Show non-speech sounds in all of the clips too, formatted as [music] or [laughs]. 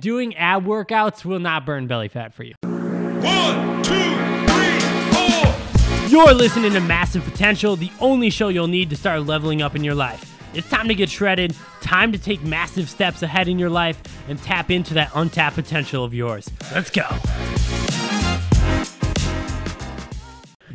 doing ab workouts will not burn belly fat for you. One, two, three, four. You're listening to Massive Potential, the only show you'll need to start leveling up in your life. It's time to get shredded, time to take massive steps ahead in your life, and tap into that untapped potential of yours. Let's go.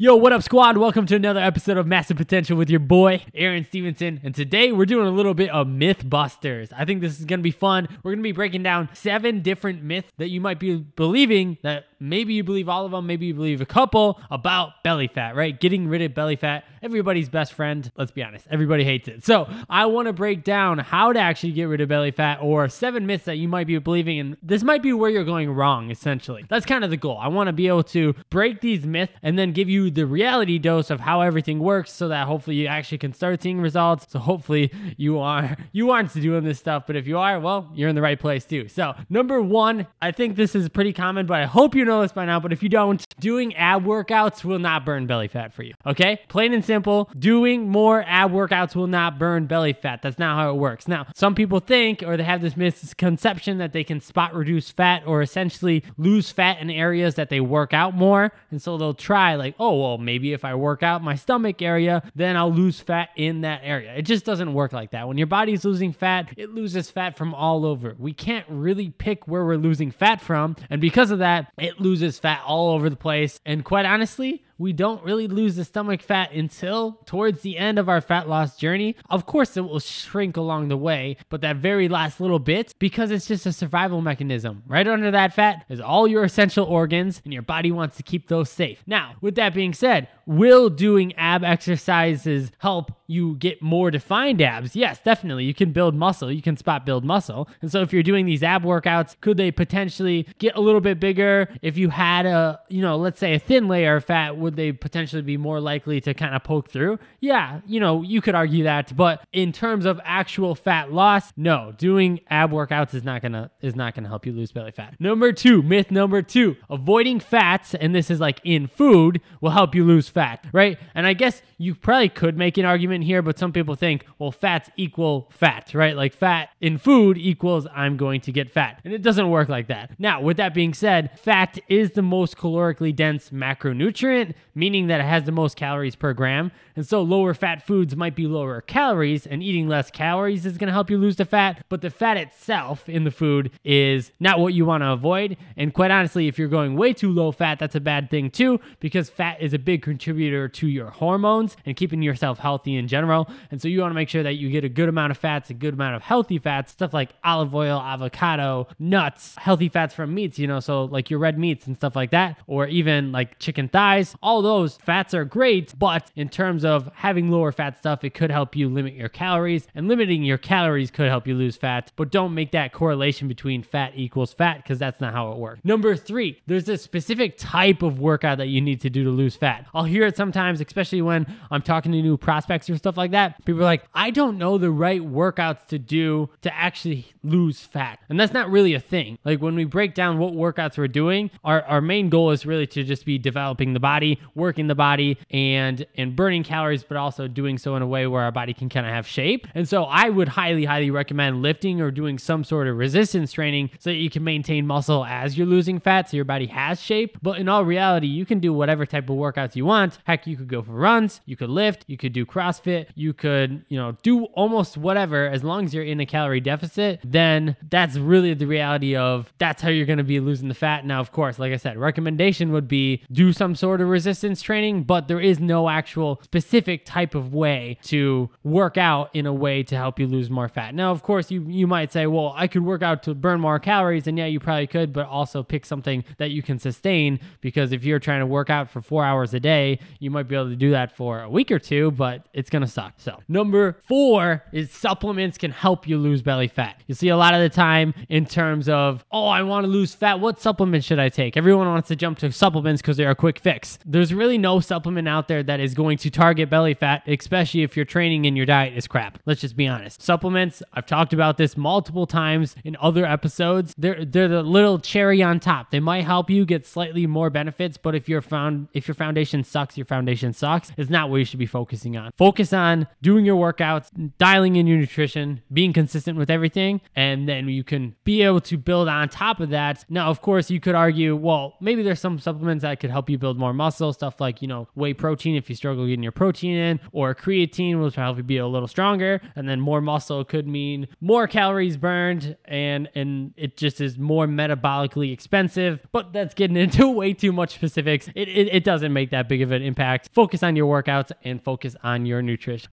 Yo, what up, squad? Welcome to another episode of Massive Potential with your boy, Aaron Stephenson. And today we're doing a little bit of Mythbusters. I think this is going to be fun. We're going to be breaking down seven different myths that you might be believing that maybe you believe all of them, maybe you believe a couple about belly fat, right? Getting rid of belly fat, everybody's best friend. Let's be honest, everybody hates it. So I want to break down how to actually get rid of belly fat or seven myths that you might be believing. And this might be where you're going wrong, essentially. That's kind of the goal. I want to be able to break these myths and then give you the reality dose of how everything works so that hopefully you actually can start seeing results. So hopefully you are you aren't doing this stuff, but if you are, well, you're in the right place too. So, number 1, I think this is pretty common, but I hope you know this by now, but if you don't, doing ab workouts will not burn belly fat for you. Okay? Plain and simple, doing more ab workouts will not burn belly fat. That's not how it works. Now, some people think or they have this misconception that they can spot reduce fat or essentially lose fat in areas that they work out more. And so they'll try like, "Oh, well, maybe if I work out my stomach area, then I'll lose fat in that area." It just doesn't work like that. When your body's losing fat, it loses fat from all over. We can't really pick where we're losing fat from, and because of that, it loses fat all over the place. And quite honestly, we don't really lose the stomach fat until towards the end of our fat loss journey. Of course, it will shrink along the way, but that very last little bit, because it's just a survival mechanism. Right under that fat is all your essential organs, and your body wants to keep those safe. Now, with that being said, will doing ab exercises help you get more defined abs? Yes, definitely. You can build muscle, you can spot build muscle. And so if you're doing these ab workouts, could they potentially get a little bit bigger if you had a, you know, let's say a thin layer of fat? Would they potentially be more likely to kind of poke through? Yeah, you know, you could argue that, but in terms of actual fat loss, no. Doing ab workouts is not gonna is not gonna help you lose belly fat. Number two, myth number two, avoiding fats, and this is like in food, will help you lose fat, right? And I guess you probably could make an argument here, but some people think, well, fats equal fat, right? Like fat in food equals I'm going to get fat. And it doesn't work like that. Now, with that being said, fat is the most calorically dense macronutrient, meaning that it has the most calories per gram. And so lower fat foods might be lower calories, and eating less calories is going to help you lose the fat. But the fat itself in the food is not what you want to avoid. And quite honestly, if you're going way too low fat, that's a bad thing too, because fat is a big contributor to your hormones and keeping yourself healthy in general. And so you want to make sure that you get a good amount of fats, a good amount of healthy fats, stuff like olive oil, avocado, nuts, healthy fats from meats, you know, so like your red meats and stuff like that, or even like chicken thighs. All those fats are great, but in terms of having lower fat stuff, it could help you limit your calories, and limiting your calories could help you lose fat. But don't make that correlation between fat equals fat because that's not how it works. Number three, there's a specific type of workout that you need to do to lose fat. I'll hear it sometimes, especially when I'm talking to new prospects or stuff like that. People are like, I don't know the right workouts to do to actually lose fat. And that's not really a thing. Like when we break down what workouts we're doing, our, our main goal is really to just be developing the body, working the body, and and burning calories, but also doing so in a way where our body can kind of have shape. And so I would highly, highly recommend lifting or doing some sort of resistance training so that you can maintain muscle as you're losing fat so your body has shape. But in all reality, you can do whatever type of workouts you want. Heck, you could go for runs, you could lift, you could do CrossFit, you could, you know, do almost whatever as long as you're in a calorie deficit, then that's really the reality of that's how you're going to be losing the fat. Now, of course, like I said, recommendation would be do some sort of resistance training, but there is no actual specific type of way to work out in a way to help you lose more fat. Now, of course, you you might say, well, I could work out to burn more calories, and yeah, you probably could, but also pick something that you can sustain because if you're trying to work out for four hours a day, you might be able to do that for a week or two, but it's gonna suck. So number four is supplements can help you lose belly fat. You see a lot of the time in terms of, oh, I want to lose fat. What supplement should I take? Everyone wants to jump to supplements because they're a quick fix. There's really no supplement out there that is going to target belly fat, especially if your training and your diet is crap. Let's just be honest. Supplements, I've talked about this multiple times in other episodes. They're they're the little cherry on top. They might help you get slightly more benefits, but if your found if your foundation sucks, your foundation sucks. It's not what you should be focusing on. Focus on doing your workouts, dialing in your nutrition, being consistent with everything, and then you can be able to build on top of that. Now, of course, you could argue, well, maybe there's some supplements that could help you build more muscle, stuff like, you know, whey protein if you struggle getting your protein in, or creatine, will you be a little stronger. And then more muscle could mean more calories burned and and it just is more metabolically expensive. But that's getting [laughs] into way too much specifics. It, it, it doesn't make that big of an impact. Focus on your workouts and focus on your nutrition.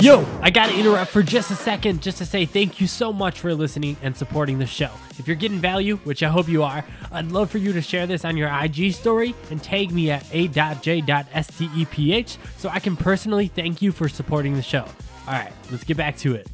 Yo, I gotta interrupt for just a second just to say thank you so much for listening and supporting the show. If you're getting value, which I hope you are, I'd love for you to share this on your IG story and tag me at a.j.steph so I can personally thank you for supporting the show. All right, let's get back to it.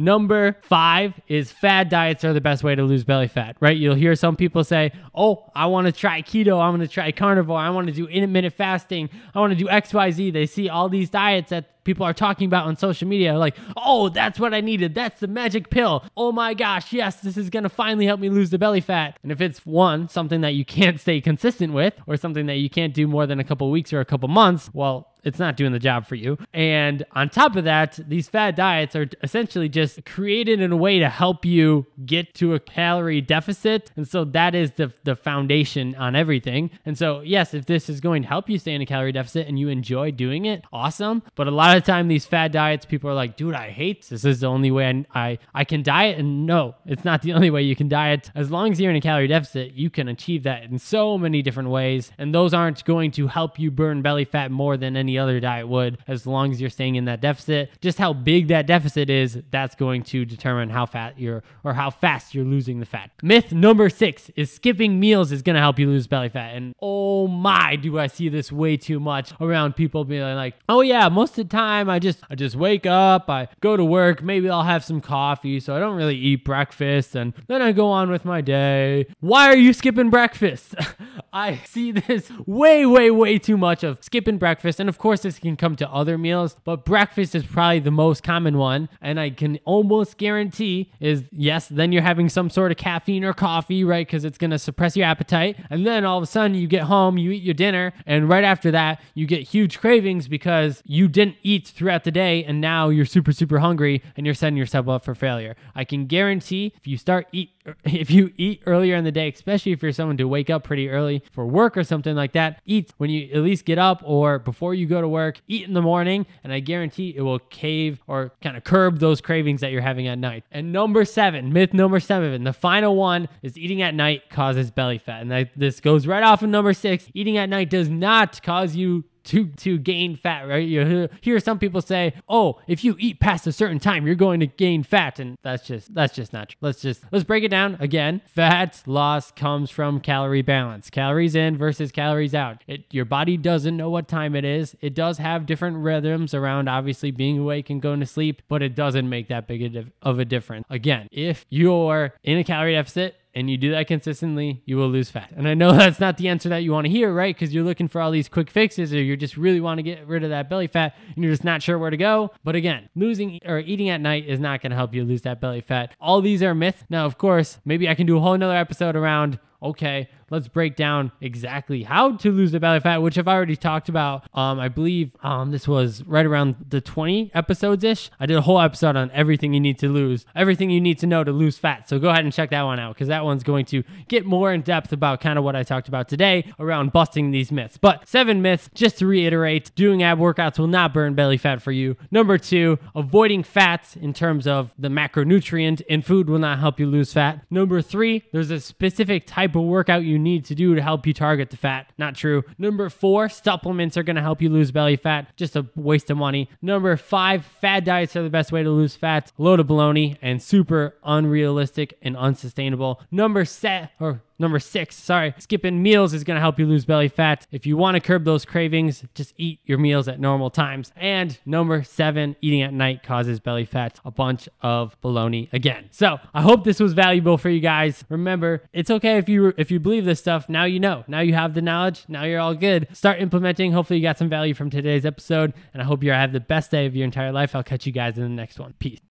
Number five is fad diets are the best way to lose belly fat, right? You'll hear some people say, Oh, I want to try keto. I'm going to try carnivore. I want to do intermittent fasting. I want to do XYZ. They see all these diets that people are talking about on social media like, Oh, that's what I needed. That's the magic pill. Oh my gosh, yes, this is going to finally help me lose the belly fat. And if it's one, something that you can't stay consistent with, or something that you can't do more than a couple weeks or a couple months, well, it's not doing the job for you. And on top of that, these fad diets are essentially just created in a way to help you get to a calorie deficit. And so that is the, the foundation on everything. And so, yes, if this is going to help you stay in a calorie deficit and you enjoy doing it, awesome. But a lot of the time, these fad diets, people are like, dude, I hate this. This is the only way I, I, I can diet. And no, it's not the only way you can diet. As long as you're in a calorie deficit, you can achieve that in so many different ways. And those aren't going to help you burn belly fat more than any other diet would, as long as you're staying in that deficit. Just how big that deficit is, that's going to determine how fat you're or how fast you're losing the fat. Myth number six is skipping meals is going to help you lose belly fat. And oh my, do I see this way too much around people being like, oh yeah, most of the time I just I just wake up, I go to work, maybe I'll have some coffee, so I don't really eat breakfast, and then I go on with my day. Why are you skipping breakfast? [laughs] I see this way, way, way too much of skipping breakfast. And of course, this can come to other meals, but breakfast is probably the most common one. And I can almost guarantee is yes, then you're having some sort of caffeine or coffee, right? Because it's going to suppress your appetite. And then all of a sudden you get home, you eat your dinner, and right after that, you get huge cravings because you didn't eat throughout the day. And now you're super, super hungry and you're setting yourself up for failure. I can guarantee if you start eat [laughs] if you eat earlier in the day, especially if you're someone to wake up pretty early for work or something like that, eat when you at least get up or before you go to work, eat in the morning, and I guarantee it will cave or kind of curb those cravings that you're having at night. And number seven, myth number seven, the final one is eating at night causes belly fat. And this goes right off of number six. Eating at night does not cause you to to gain fat, right? You hear some people say, "Oh, if you eat past a certain time, you're going to gain fat," and that's just that's just not true. Let's just let's break it down again. Fat loss comes from calorie balance, calories in versus calories out. It your body doesn't know what time it is. It does have different rhythms around obviously being awake and going to sleep, but it doesn't make that big of a difference. Again, if you're in a calorie deficit and you do that consistently, you will lose fat. And I know [laughs] that's not the answer that you want to hear, right? Because you're looking for all these quick fixes or you just really want to get rid of that belly fat and you're just not sure where to go. But again, losing or eating at night is not going to help you lose that belly fat. All these are myths. Now, of course, maybe I can do a whole nother episode around okay, let's break down exactly how to lose the belly fat, which I've already talked about. Um, I believe um, this was right around the 20 episodes ish. I did a whole episode on everything you need to lose, everything you need to know to lose fat. So go ahead and check that one out because that one's going to get more in depth about kind of what I talked about today around busting these myths. But seven myths, just to reiterate, doing ab workouts will not burn belly fat for you. Number two, avoiding fats in terms of the macronutrient in food will not help you lose fat. Number three, there's a specific type type of workout you need to do to help you target the fat. Not true. Number four, supplements are going to help you lose belly fat. Just a waste of money. Number five, fad diets are the best way to lose fat. Load of baloney and super unrealistic and unsustainable. Number set or Number six, sorry, skipping meals is gonna help you lose belly fat. If you wanna curb those cravings, just eat your meals at normal times. And number seven, eating at night causes belly fat. A bunch of baloney again. So I hope this was valuable for you guys. Remember, it's okay if you if you believe this stuff. Now you know. Now you have the knowledge. Now you're all good. Start implementing. Hopefully you got some value from today's episode. And I hope you have the best day of your entire life. I'll catch you guys in the next one. Peace.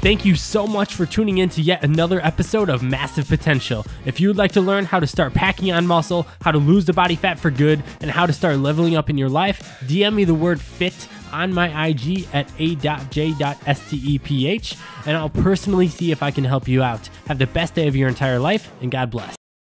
Thank you so much for tuning in to yet another episode of Massive Potential. If you would like to learn how to start packing on muscle, how to lose the body fat for good, and how to start leveling up in your life, DM me the word fit on my IG at a.j.steph, and I'll personally see if I can help you out. Have the best day of your entire life, and God bless.